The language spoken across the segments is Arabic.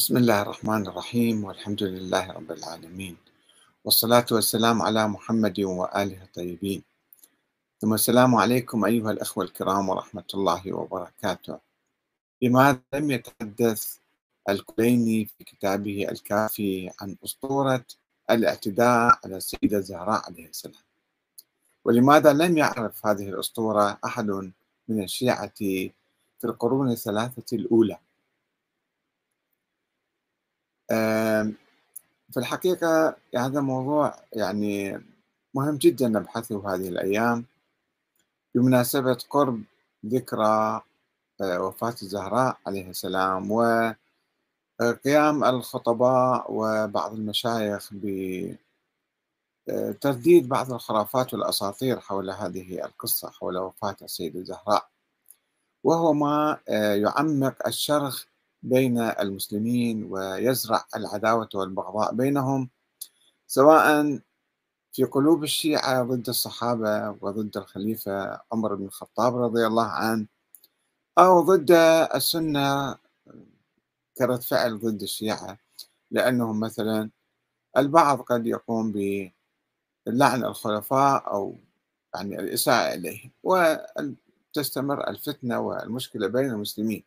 بسم الله الرحمن الرحيم والحمد لله رب العالمين والصلاة والسلام على محمد وآله الطيبين. ثم السلام عليكم أيها الأخوة الكرام ورحمة الله وبركاته. لماذا لم يتحدث الكليني في كتابه الكافي عن أسطورة الاعتداء على السيدة الزهراء عليه السلام. ولماذا لم يعرف هذه الأسطورة أحد من الشيعة في القرون الثلاثة الأولى؟ في الحقيقة هذا موضوع يعني مهم جدا نبحثه هذه الأيام بمناسبة قرب ذكرى آه، وفاة الزهراء عليه السلام وقيام الخطباء وبعض المشايخ بترديد بعض الخرافات والأساطير حول هذه القصة حول وفاة السيدة الزهراء. وهو ما آه، يعمق الشرخ بين المسلمين ويزرع العداوة والبغضاء بينهم سواء في قلوب الشيعة ضد الصحابة وضد الخليفة عمر بن الخطاب رضي الله عنه أو ضد السنة كرد فعل ضد الشيعة لأنهم مثلا البعض قد يقوم بلعن الخلفاء أو يعني الإساءة إليهم وتستمر الفتنة والمشكلة بين المسلمين.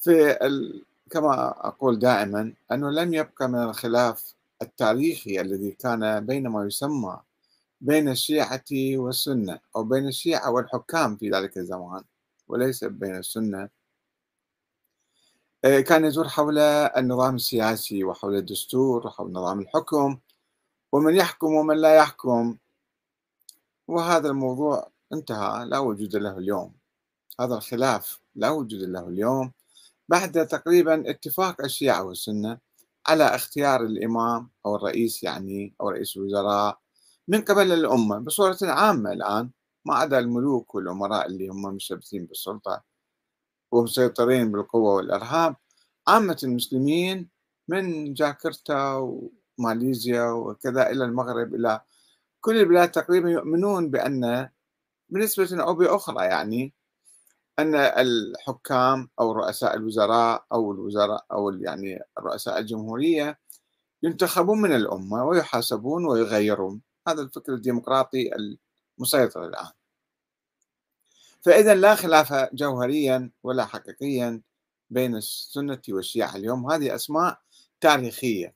في ال... كما أقول دائما أنه لم يبقى من الخلاف التاريخي الذي كان بين ما يسمى بين الشيعة والسنة أو بين الشيعة والحكام في ذلك الزمان وليس بين السنة. آه، كان يدور حول النظام السياسي وحول الدستور وحول نظام الحكم ومن يحكم ومن لا يحكم. وهذا الموضوع انتهى لا وجود له اليوم. هذا الخلاف لا وجود له اليوم. بعد تقريبا اتفاق الشيعة والسنة على اختيار الإمام أو الرئيس يعني أو رئيس الوزراء من قبل الأمة بصورة عامة الآن. ما عدا الملوك والأمراء اللي هم مشبثين بالسلطة ومسيطرين بالقوة والإرهاب عامة المسلمين من جاكرتا وماليزيا وكذا إلى المغرب إلى كل البلاد تقريبا يؤمنون بأن بنسبة أو بأخرى يعني أن الحكام أو رؤساء الوزراء أو الوزراء أو يعني رؤساء الجمهورية ينتخبون من الأمة ويحاسبون ويغيرون. هذا الفكر الديمقراطي المسيطر الآن. فإذا لا خلاف جوهريا ولا حقيقيا بين السنة والشيعة اليوم. هذه أسماء تاريخية.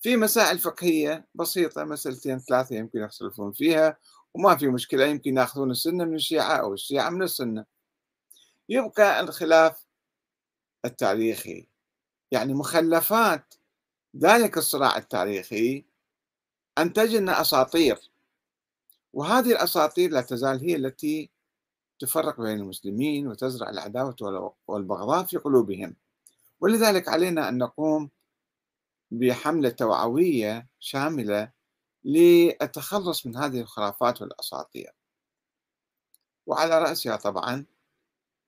في مسائل فقهية بسيطة مسألتين ثلاثة يمكن يختلفون فيها وما في مشكلة يمكن يأخذون السنة من الشيعة أو الشيعة من السنة. يبقى الخلاف التاريخي. يعني مخلفات ذلك الصراع التاريخي أنتج لنا أساطير. وهذه الأساطير لا تزال هي التي تفرق بين المسلمين وتزرع العداوة والبغضاء في قلوبهم. ولذلك علينا أن نقوم بحملة توعوية شاملة للتخلص من هذه الخرافات والأساطير. وعلى رأسها طبعا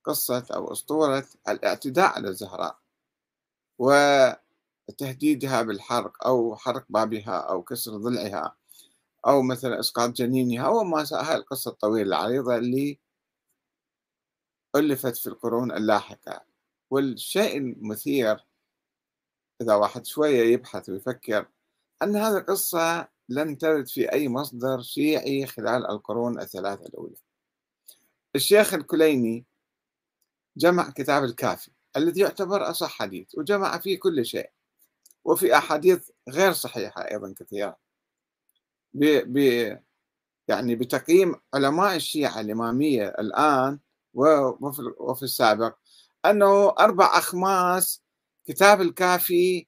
قصة أو أسطورة الاعتداء على الزهراء وتهديدها بالحرق أو حرق بابها أو كسر ضلعها أو مثلا إسقاط جنينها وما هاي القصة الطويلة العريضة اللي ألفت في القرون اللاحقة. والشيء المثير إذا واحد شوية يبحث ويفكر أن هذه القصة لم ترد في أي مصدر شيعي خلال القرون الثلاثة الأولى. الشيخ الكليني جمع كتاب الكافي الذي يعتبر أصح حديث وجمع فيه كل شيء. وفي أحاديث غير صحيحة أيضا كثيرة. ب ب يعني بتقييم علماء الشيعة الإمامية الآن وفي, السابق أنه أربع أخماس كتاب الكافي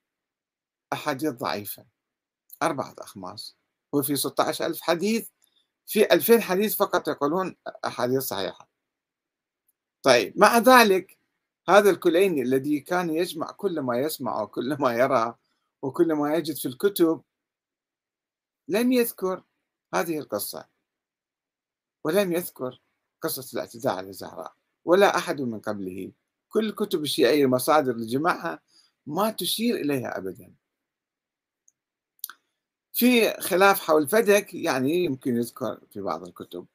أحاديث ضعيفة. أربعة أخماس. وفي 16 ألف حديث في 2000 حديث فقط يقولون أحاديث صحيحة. طيب مع ذلك هذا الكليني الذي كان يجمع كل ما يسمع وكل ما يرى وكل ما يجد في الكتب لم يذكر هذه القصة. ولم يذكر قصة الاعتداء على الزهراء ولا أحد من قبله. كل الكتب الشيعية المصادر اللي جمعها ما تشير إليها أبدا. في خلاف حول فدك يعني يمكن يذكر في بعض الكتب.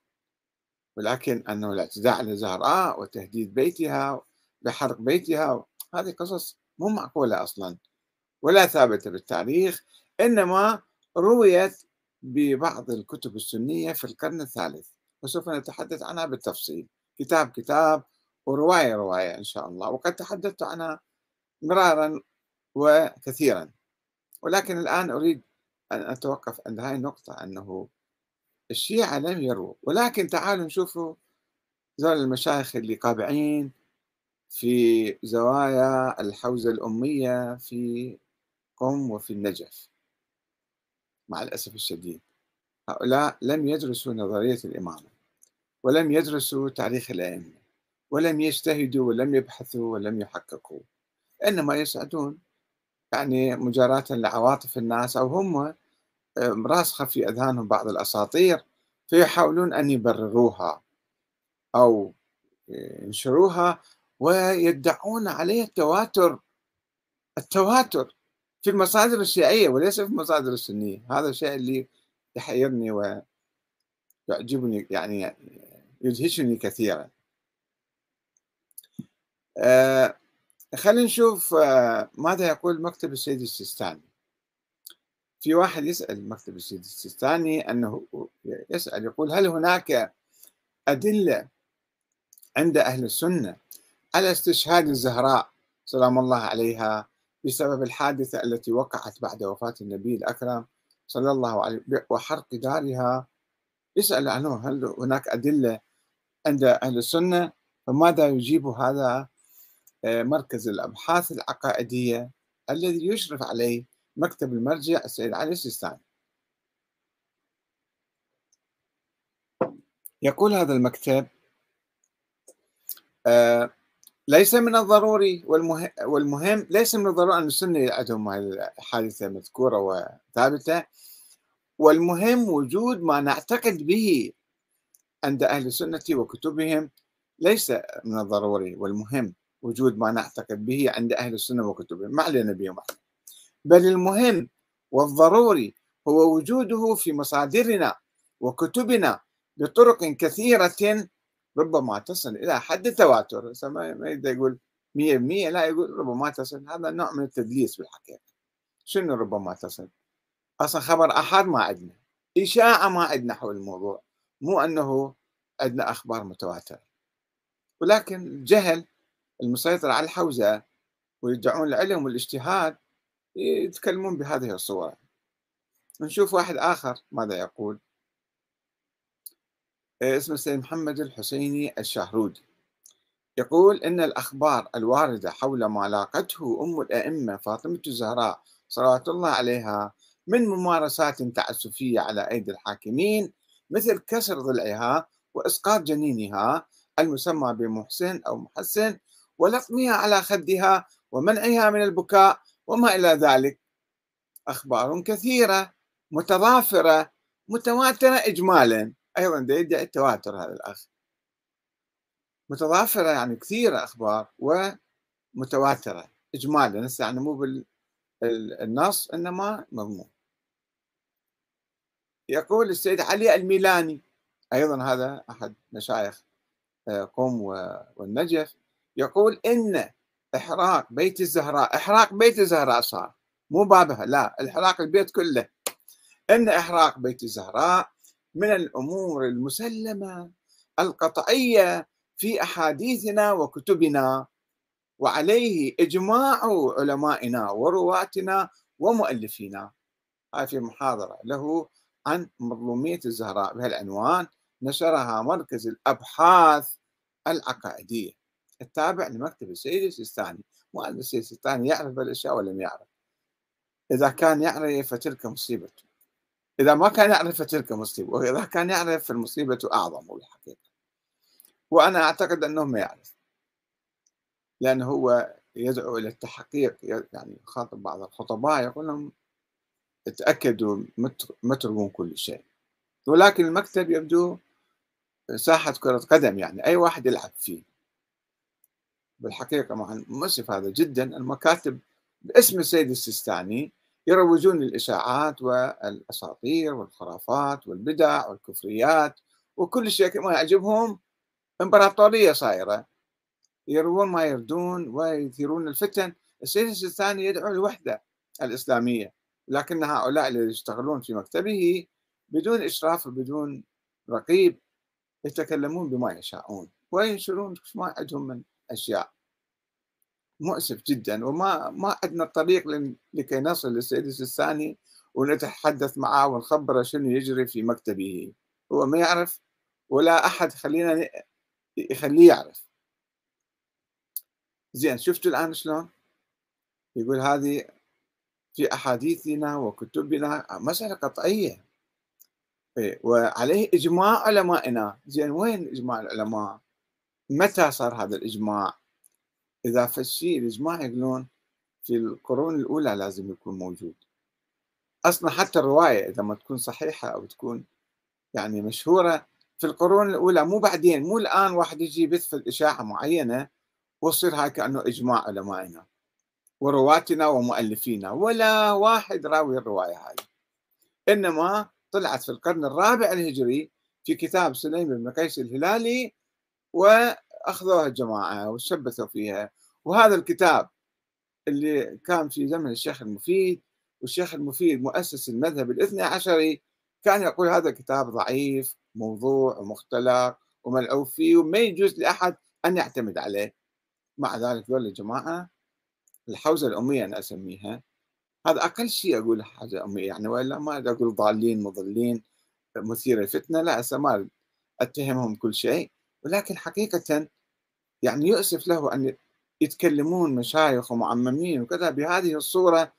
ولكن أنه الاعتداء على الزهراء وتهديد بيتها بحرق بيتها هذه قصص مو معقولة أصلا ولا ثابتة بالتاريخ إنما رويت ببعض الكتب السنية في القرن الثالث وسوف نتحدث عنها بالتفصيل. كتاب كتاب ورواية رواية إن شاء الله وقد تحدثت عنها مرارا وكثيرا. ولكن الآن أريد أن أتوقف عند هذه النقطة أنه الشيعة لم يروا ولكن تعالوا نشوفوا زول المشايخ اللي قابعين في زوايا الحوزة الأمية في قم وفي النجف مع الأسف الشديد. هؤلاء لم يدرسوا نظرية الإمامة ولم يدرسوا تاريخ الأئمة ولم يجتهدوا ولم يبحثوا ولم يحققوا. إنما يسعدون يعني مجاراة لعواطف الناس أو هم راسخة في أذهانهم بعض الأساطير فيحاولون أن يبرروها أو ينشروها ويدعون عليه التواتر التواتر في المصادر الشيعية وليس في المصادر السنية. هذا الشيء اللي يحيرني ويعجبني يعني يدهشني كثيرا. آه خلينا نشوف آه ماذا يقول مكتب السيد السيستاني؟ في واحد يسأل مكتب السيد السيستاني أنه يسأل يقول هل هناك أدلة عند أهل السنة على استشهاد الزهراء سلام الله عليها بسبب الحادثة التي وقعت بعد وفاة النبي الأكرم صلى الله عليه وحرق دارها؟ يسأل عنه هل هناك أدلة عند أهل السنة؟ فماذا يجيب هذا آه، مركز الأبحاث العقائدية الذي يشرف عليه مكتب المرجع السيد علي السيستاني. يقول هذا المكتب آه، ليس من الضروري والمهم, والمهم ليس من الضروري أن السنة عندهم الحادثة مذكورة وثابتة. والمهم وجود ما نعتقد به عند أهل السنة وكتبهم ليس من الضروري والمهم وجود ما نعتقد به عند أهل السنة وكتبهم. ما علينا بهم؟ بل المهم والضروري هو وجوده في مصادرنا وكتبنا بطرق كثيرة ربما تصل إلى حد التواتر ما يقول 100% لا يقول ربما تصل. هذا نوع من التدليس بالحقيقة. شنو ربما تصل؟ أصلا خبر أحد ما عندنا. إشاعة ما عندنا حول الموضوع. مو أنه عندنا أخبار متواترة. ولكن الجهل المسيطر على الحوزة ويدعون العلم والإجتهاد يتكلمون بهذه الصورة. نشوف واحد آخر ماذا يقول. اسمه السيد محمد الحسيني الشهرودي. يقول إن الأخبار الواردة حول ما لاقته أم الأئمة فاطمة الزهراء صلوات الله عليها من ممارسات تعسفية على أيدي الحاكمين مثل كسر ضلعها وإسقاط جنينها المسمى بمحسن أو محسن ولطمها على خدها ومنعها من البكاء وما إلى ذلك. أخبار كثيرة متضافرة متواترة إجمالا. أيضا يدعي التواتر هذا الأخ. متضافرة يعني كثيرة أخبار ومتواترة إجمالا. يعني مو بالنص إنما مضمون. يقول السيد علي الميلاني. أيضا هذا أحد مشايخ آه، قم والنجف. يقول إن إحراق بيت الزهراء إحراق بيت الزهراء صار. مو بابها لا الحراق البيت كله. إن إحراق بيت الزهراء من الأمور المسلمة القطعية في أحاديثنا وكتبنا وعليه إجماع علمائنا ورواتنا ومؤلفينا. هاي في محاضرة له عن مظلومية الزهراء بهالعنوان نشرها مركز الأبحاث العقائدية. التابع لمكتب السيد السيستاني. مو السيد السيستاني يعرف الاشياء ولا لم يعرف؟ إذا كان يعرف فتلك مصيبته. إذا ما كان يعرف فتلك مصيبة وإذا كان يعرف فالمصيبة أعظم بالحقيقة وأنا أعتقد أنه ما يعرف. لأنه هو يدعو إلى التحقيق يعني خاطب بعض الخطباء يقول لهم تأكدوا ما تروون كل شيء. ولكن المكتب يبدو ساحة كرة قدم يعني أي واحد يلعب فيه. بالحقيقة مع مؤسف هذا جدا المكاتب باسم السيد السيستاني يروجون للإشاعات والأساطير والخرافات والبدع والكفريات وكل شيء ما يعجبهم إمبراطورية صايرة. يروون ما يردون ويثيرون الفتن. السيد الثاني يدعو الوحدة الإسلامية لكن هؤلاء اللي يشتغلون في مكتبه بدون إشراف وبدون رقيب يتكلمون بما يشاءون وينشرون ما عندهم من أشياء مؤسف جدا وما ما عندنا طريق لكي نصل للسيد الثاني ونتحدث معه ونخبره شنو يجري في مكتبه. هو ما يعرف ولا أحد خلينا يخليه يعرف. زين شفتوا الآن شلون؟ يقول هذه في أحاديثنا وكتبنا مسألة قطعية. إيه، وعليه إجماع علمائنا. زين وين إجماع العلماء؟ متى صار هذا الإجماع؟ إذا الشيء الإجماع يقولون في القرون الأولى لازم يكون موجود. أصلا حتى الرواية إذا ما تكون صحيحة أو تكون يعني مشهورة في القرون الأولى مو بعدين مو الآن واحد يجي يبث إشاعة معينة ويصير هاي كأنه إجماع علمائنا ورواتنا ومؤلفينا ولا واحد راوي الرواية هذه. إنما طلعت في القرن الرابع الهجري في كتاب سليم بن قيس الهلالي وأخذوها الجماعة وشبثوا فيها. وهذا الكتاب اللي كان في زمن الشيخ المفيد والشيخ المفيد مؤسس المذهب الاثني عشري كان يقول هذا كتاب ضعيف موضوع ومختلق وملعوب فيه وما يجوز لأحد أن يعتمد عليه. مع ذلك ذول الجماعة الحوزة الأمية أنا أسميها هذا أقل شيء أقول حاجة أمية يعني وإلا ما أقول ضالين مضلين مثير الفتنة لا ما أتهمهم كل شيء. ولكن حقيقة يعني يؤسف له أن يتكلمون مشايخ ومعممين وكذا بهذه الصورة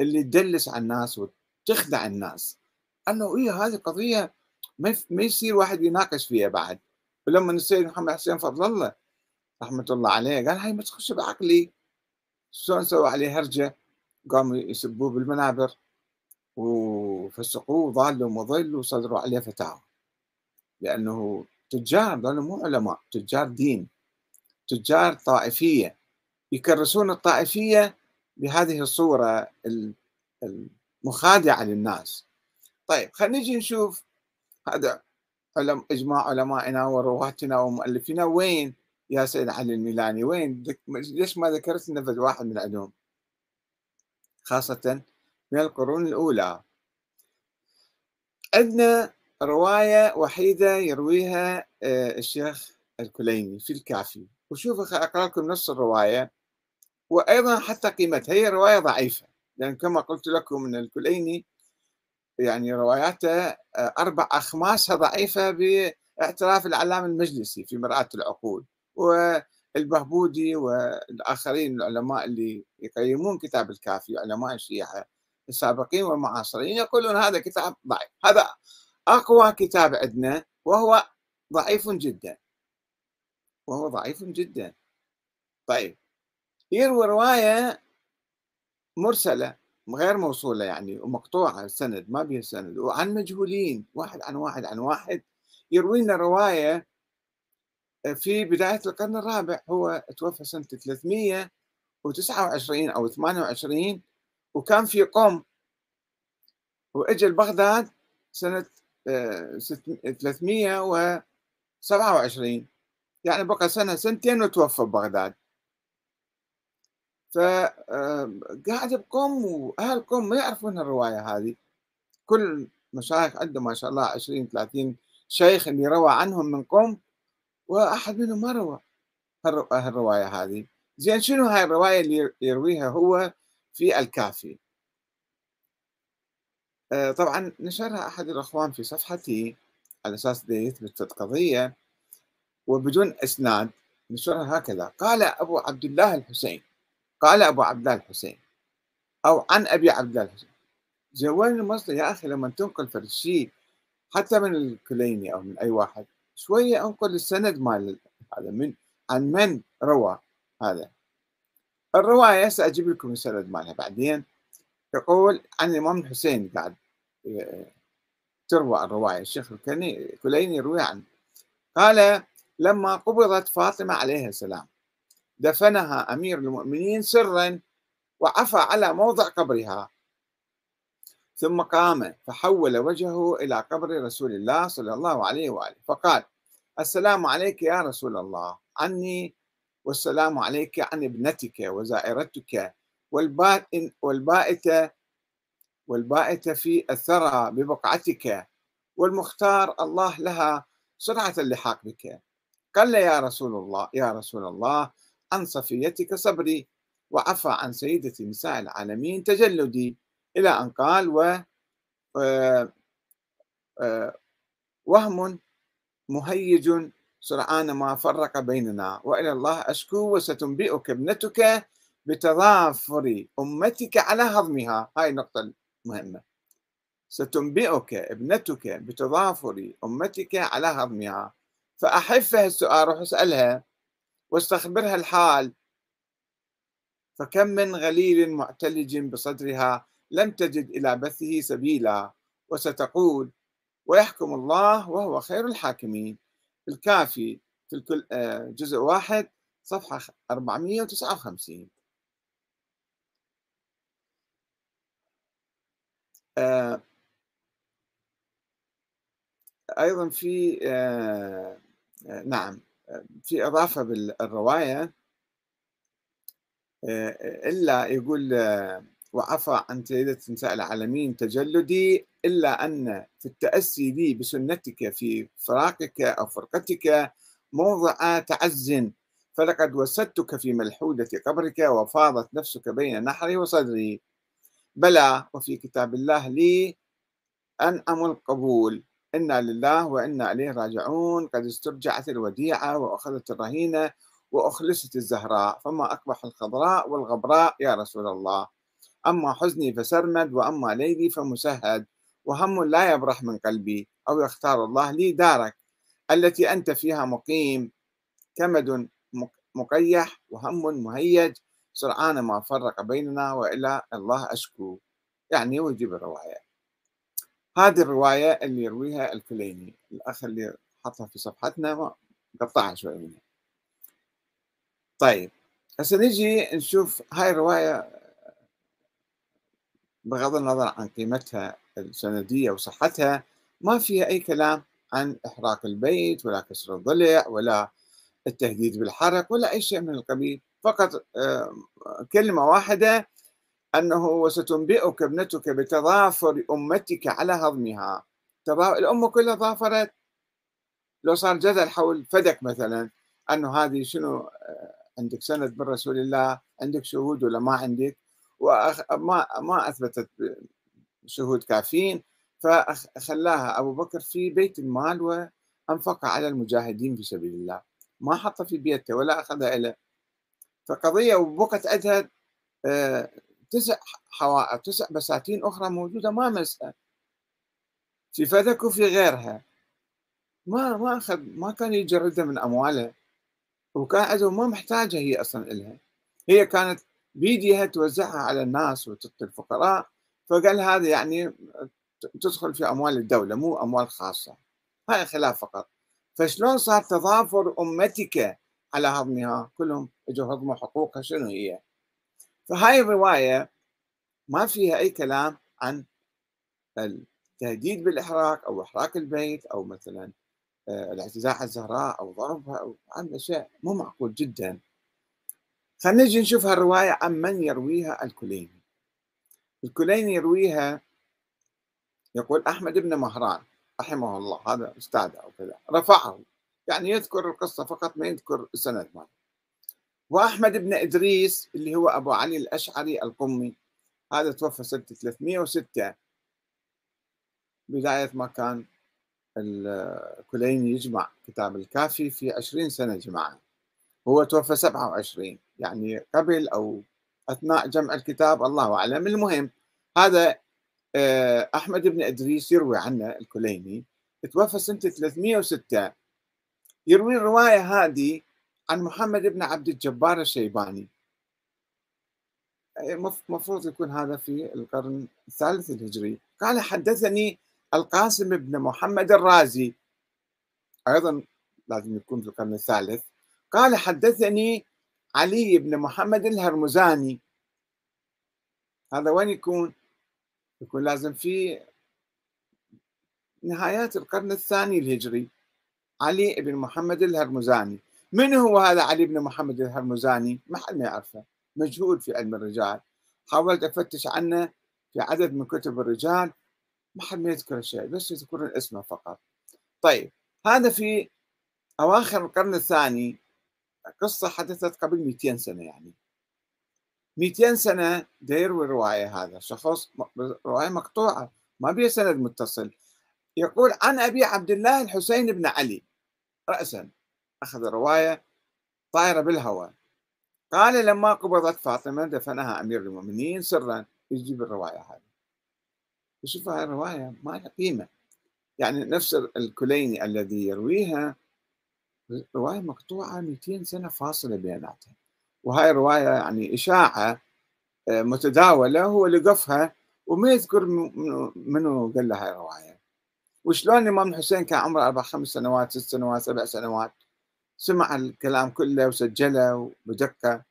اللي تدلس على الناس وتخدع الناس. أنه إيه هذه قضية ما يصير واحد يناقش فيها بعد. ولما السيد محمد حسين فضل الله رحمة الله عليه قال هاي ما تخش بعقلي. شلون سووا عليه هرجة؟ قاموا يسبوه بالمنابر وفسقوه وضالوا ومضل وصدروا عليه فتاوى. لأنه تجار ذول مو علماء تجار دين تجار طائفية. يكرسون الطائفية بهذه الصورة المخادعة للناس. طيب خلينا نجي نشوف هذا علم إجماع علمائنا ورواتنا ومؤلفينا. وين يا سيد علي الميلاني؟ وين؟ ليش ما ذكرت لنا واحد من عندهم خاصة من القرون الأولى. عندنا رواية وحيدة يرويها آه، الشيخ الكليني في الكافي. وشوفوا أقرأ لكم نص الرواية. وأيضا حتى قيمتها هي رواية ضعيفة. لأن كما قلت لكم من الكليني يعني رواياته آه، أربع أخماسها ضعيفة باعتراف العلامة المجلسي في مرآة العقول. والبهبودي والآخرين العلماء اللي يقيمون كتاب الكافي علماء الشيعة السابقين والمعاصرين يقولون هذا كتاب ضعيف. هذا أقوى كتاب عندنا وهو ضعيف جدا. وهو ضعيف جدا. طيب يروي رواية مرسلة غير موصولة يعني ومقطوعة السند ما بيها سند وعن مجهولين واحد عن واحد عن واحد. يروي لنا رواية في بداية القرن الرابع هو توفى سنة 329 أو 28 وكان في قم وإجا لبغداد سنة 327 آه، يعني بقى سنة سنتين وتوفى ببغداد. فقاعد بقم وأهل قم ما يعرفون الروايه هذه. كل مشايخ عنده ما شاء الله 20 30 شيخ اللي روى عنهم من قم وأحد منهم ما روى الروايه هذه. زين شنو هاي الرواية اللي يرويها هو في الكافي؟ طبعا نشرها أحد الأخوان في صفحتي على أساس يثبت القضية وبدون إسناد نشرها هكذا. قال أبو عبد الله الحسين قال أبو عبد الله الحسين أو عن أبي عبد الله الحسين. زين وين المصدر يا أخي لما تنقل فرد شيء حتى من الكليني أو من أي واحد شوية أنقل السند مال هذا من عن من روى هذا؟ الرواية سأجيب لكم السند مالها بعدين. يقول عن الإمام الحسين قاعد تروى الرواية الشيخ الكليني يروي عنه. قال لما قبضت فاطمة عليها السلام دفنها أمير المؤمنين سرا وعفى على موضع قبرها ثم قام فحول وجهه إلى قبر رسول الله صلى الله عليه وآله فقال السلام عليك يا رسول الله عني والسلام عليك عن ابنتك وزائرتك والبائن والبائت والبائت في الثرى ببقعتك والمختار الله لها سرعة اللحاق بك قال يا رسول الله يا رسول الله عن صفيتك صبري وعفى عن سيدة نساء العالمين تجلدي. إلى أن قال و وهم مهيج سرعان ما فرق بيننا. وإلى الله أشكو وستنبئك ابنتك بتضافر أمتك على هضمها. هاي النقطة المهمة. ستنبئك ابنتك بتضافر أمتك على هضمها. فأحفها السؤال روح اسألها واستخبرها الحال. فكم من غليل معتلج بصدرها لم تجد إلى بثه سبيلا. وستقول ويحكم الله وهو خير الحاكمين. الكافي في الكل آه، جزء واحد صفحة 459 آه، أيضا في آه، نعم في إضافة بالرواية إلا يقول وعفى عن سيدة نساء العالمين تجلدي إلا أن في التأسي لي بسنتك في فراقك أو فرقتك موضع تعز فلقد وسدتك في ملحودة قبرك وفاضت نفسك بين نحري وصدري. بلى وفي كتاب الله لي أنعم القبول إنا لله وإنا إليه راجعون. قد استرجعت الوديعة وأخذت الرهينة وأخلصت الزهراء. فما أقبح الخضراء والغبراء يا رسول الله. أما حزني فسرمد وأما ليلي فمسهد. وهم لا يبرح من قلبي أو يختار الله لي دارك. التي أنت فيها مقيم كمد مقيح وهم مهيج. سرعان ما فرق بيننا وإلى الله أشكو. يعني ويجيب الرواية. هذه الرواية اللي يرويها الكليني الأخ اللي حطها في صفحتنا قطعها شوي منها. طيب هسه نجي نشوف هاي الرواية بغض النظر عن قيمتها السندية وصحتها ما فيها أي كلام عن إحراق البيت ولا كسر الضلع ولا التهديد بالحرق ولا أي شيء من القبيل. فقط كلمة واحدة أنه وستنبئك ابنتك بتضافر أمتك على هضمها. الأمة كلها ضافرت. لو صار جدل حول فدك مثلا أنه هذه شنو آه، عندك سند من رسول الله عندك شهود ولا ما عندك؟ وما ما أثبتت شهود كافيين. فخلاها أبو بكر في بيت المال وأنفقها على المجاهدين في سبيل الله. ما حطها في بيته ولا أخذها إليه فقضية وبقت عندها آه، تسع حوائط تسع بساتين أخرى موجودة ما مسها في فدك وفي غيرها. ما ما أخذ ما كان يجردها من أموالها وكان عندهم ما محتاجة هي أصلا إلها. هي كانت بيديها توزعها على الناس وتعطي الفقراء. فقال هذا يعني تدخل في أموال الدولة مو أموال خاصة. هاي خلاف فقط. فشلون صار تضافر أمتك على هضمها كلهم إجوا هضموا حقوقها شنو هي؟ فهاي الرواية ما فيها أي كلام عن التهديد بالإحراق أو إحراق البيت أو مثلا آه، الاعتداء على الزهراء أو ضربها أو عن أشياء مو معقول جدا. خلينا نجي نشوف هالرواية عن من يرويها؟ الكليني. الكليني يرويها يقول أحمد بن مهران رحمه الله هذا أستاذ أو كذا رفعه. يعني يذكر القصة فقط ما يذكر السند ماله وأحمد بن إدريس اللي هو أبو علي الأشعري القمي هذا توفى سنة 306 بداية ما كان الكليني يجمع كتاب الكافي في 20 سنة جماعة. هو توفى 27 يعني قبل أو أثناء جمع الكتاب الله أعلم. المهم هذا آه، أحمد بن إدريس يروي عنه الكليني توفى سنة 306 يروي الرواية هذه عن محمد بن عبد الجبار الشيباني. المفروض يكون هذا في القرن الثالث الهجري. قال حدثني القاسم بن محمد الرازي. أيضا لازم يكون في القرن الثالث. قال حدثني علي بن محمد الهرمزاني. هذا وين يكون؟ يكون لازم في نهايات القرن الثاني الهجري. علي بن محمد الهرمزاني. من هو هذا علي بن محمد الهرمزاني؟ ما حد ما يعرفه. مجهول في علم الرجال. حاولت أفتش عنه في عدد من كتب الرجال. ما حد ما يذكر شيء بس يذكرون اسمه فقط. طيب هذا في أواخر القرن الثاني. قصة حدثت قبل 200 سنة يعني. 200 سنة يروي الرواية هذا شخص رواية مقطوعة ما بها سند متصل. يقول عن أبي عبد الله الحسين بن علي. رأسا. أخذ الرواية طائرة بالهواء. قال لما قبضت فاطمة دفنها أمير المؤمنين سرا. يجيب الرواية هذه. وشوف هاي الرواية ما لها قيمة. يعني نفس الكليني الذي يرويها رواية مقطوعة 200 سنة فاصلة بيناتها. وهاي الرواية يعني إشاعة آه، متداولة هو لقفها وما يذكر منو قال له هاي الرواية. وشلون الإمام الحسين كان عمره أربع خمس سنوات ست سنوات سبع سنوات سمع الكلام كله وسجله بدقة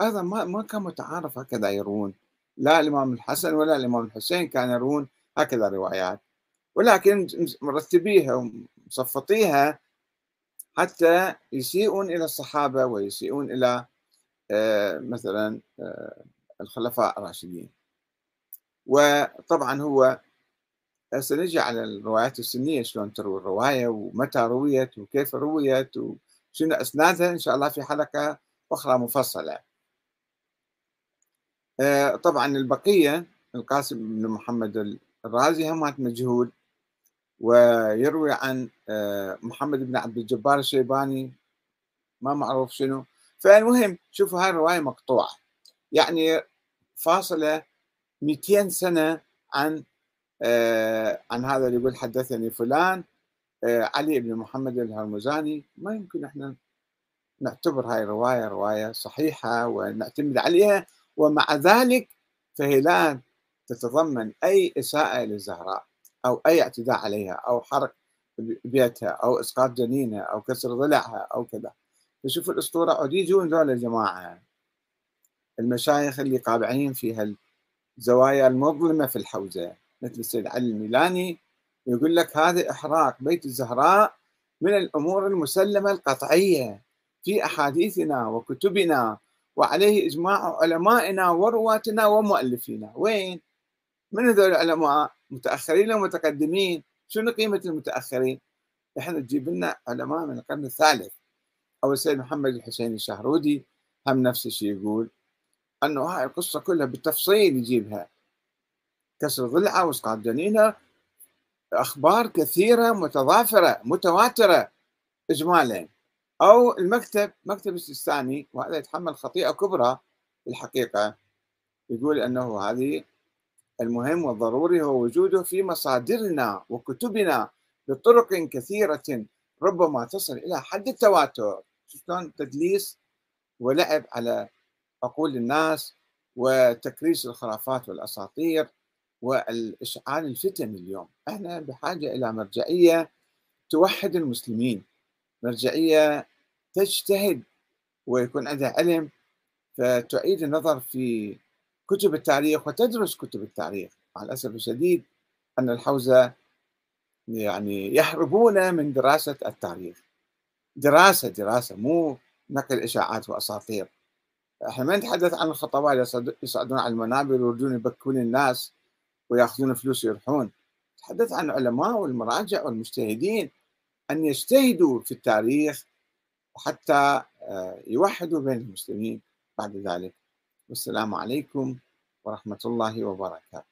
أيضا ما ما كان متعارف هكذا يروون. لا الإمام الحسن ولا الإمام الحسين كانوا يروون هكذا روايات. ولكن مرتبيها ومصفطيها حتى يسيئون إلى الصحابة ويسيئون إلى آه، مثلا آه، الخلفاء الراشدين. وطبعا هو سنجي على الروايات السنية شلون تروي الرواية ومتى رويت وكيف رويت وشنو أسنادها إن شاء الله في حلقة أخرى مفصلة. آه، طبعا البقية القاسم بن محمد الرازي هم مجهول ويروي عن آه، محمد بن عبد الجبار الشيباني ما معروف شنو. فالمهم شوفوا هاي الرواية مقطوعة. يعني فاصلة 200 سنة عن آه، عن هذا اللي يقول حدثني فلان آه، علي بن محمد الهرمزاني. ما يمكن إحنا نعتبر هاي الرواية رواية صحيحة ونعتمد عليها ومع ذلك فهي لا تتضمن أي إساءة للزهراء أو أي اعتداء عليها أو حرق بيتها أو إسقاط جنينها أو كسر ضلعها أو كذا. فشوف الأسطورة عود يجون ذول الجماعة المشايخ اللي قابعين في الزوايا المظلمة في الحوزة. مثل السيد علي الميلاني يقول لك هذا إحراق بيت الزهراء من الأمور المسلمة القطعية في أحاديثنا وكتبنا وعليه إجماع علمائنا ورواتنا ومؤلفينا. وين؟ من هذول العلماء؟ متأخرين ومتقدمين شنو قيمة المتأخرين؟ إحنا تجيب لنا علماء من القرن الثالث. أو السيد محمد الحسين الشهرودي هم نفس الشيء يقول أنه هاي القصة كلها بالتفصيل يجيبها. كسر ضلعة واسقاط جنينه أخبار كثيرة متضافرة متواترة اجمالا. أو المكتب مكتب السيستاني وهذا يتحمل خطيئة كبرى في الحقيقة. يقول أنه هذه المهم والضروري هو وجوده في مصادرنا وكتبنا بطرق كثيرة ربما تصل إلى حد التواتر. شلون؟ تدليس ولعب على عقول الناس وتكريس الخرافات والأساطير. والإشعال الفتن اليوم. إحنا بحاجة إلى مرجعية توحد المسلمين مرجعية تجتهد ويكون عندها علم فتعيد النظر في كتب التاريخ وتدرس كتب التاريخ. مع الأسف الشديد أن الحوزة يعني يهربون من دراسة التاريخ. دراسة دراسة مو نقل إشاعات وأساطير. إحنا ما نتحدث عن الخطباء يصعدون على المنابر ويردون يبكون الناس. وياخذون فلوس ويروحون. تحدث عن العلماء والمراجع والمجتهدين أن يجتهدوا في التاريخ حتى آه، يوحدوا بين المسلمين بعد ذلك. والسلام عليكم ورحمة الله وبركاته.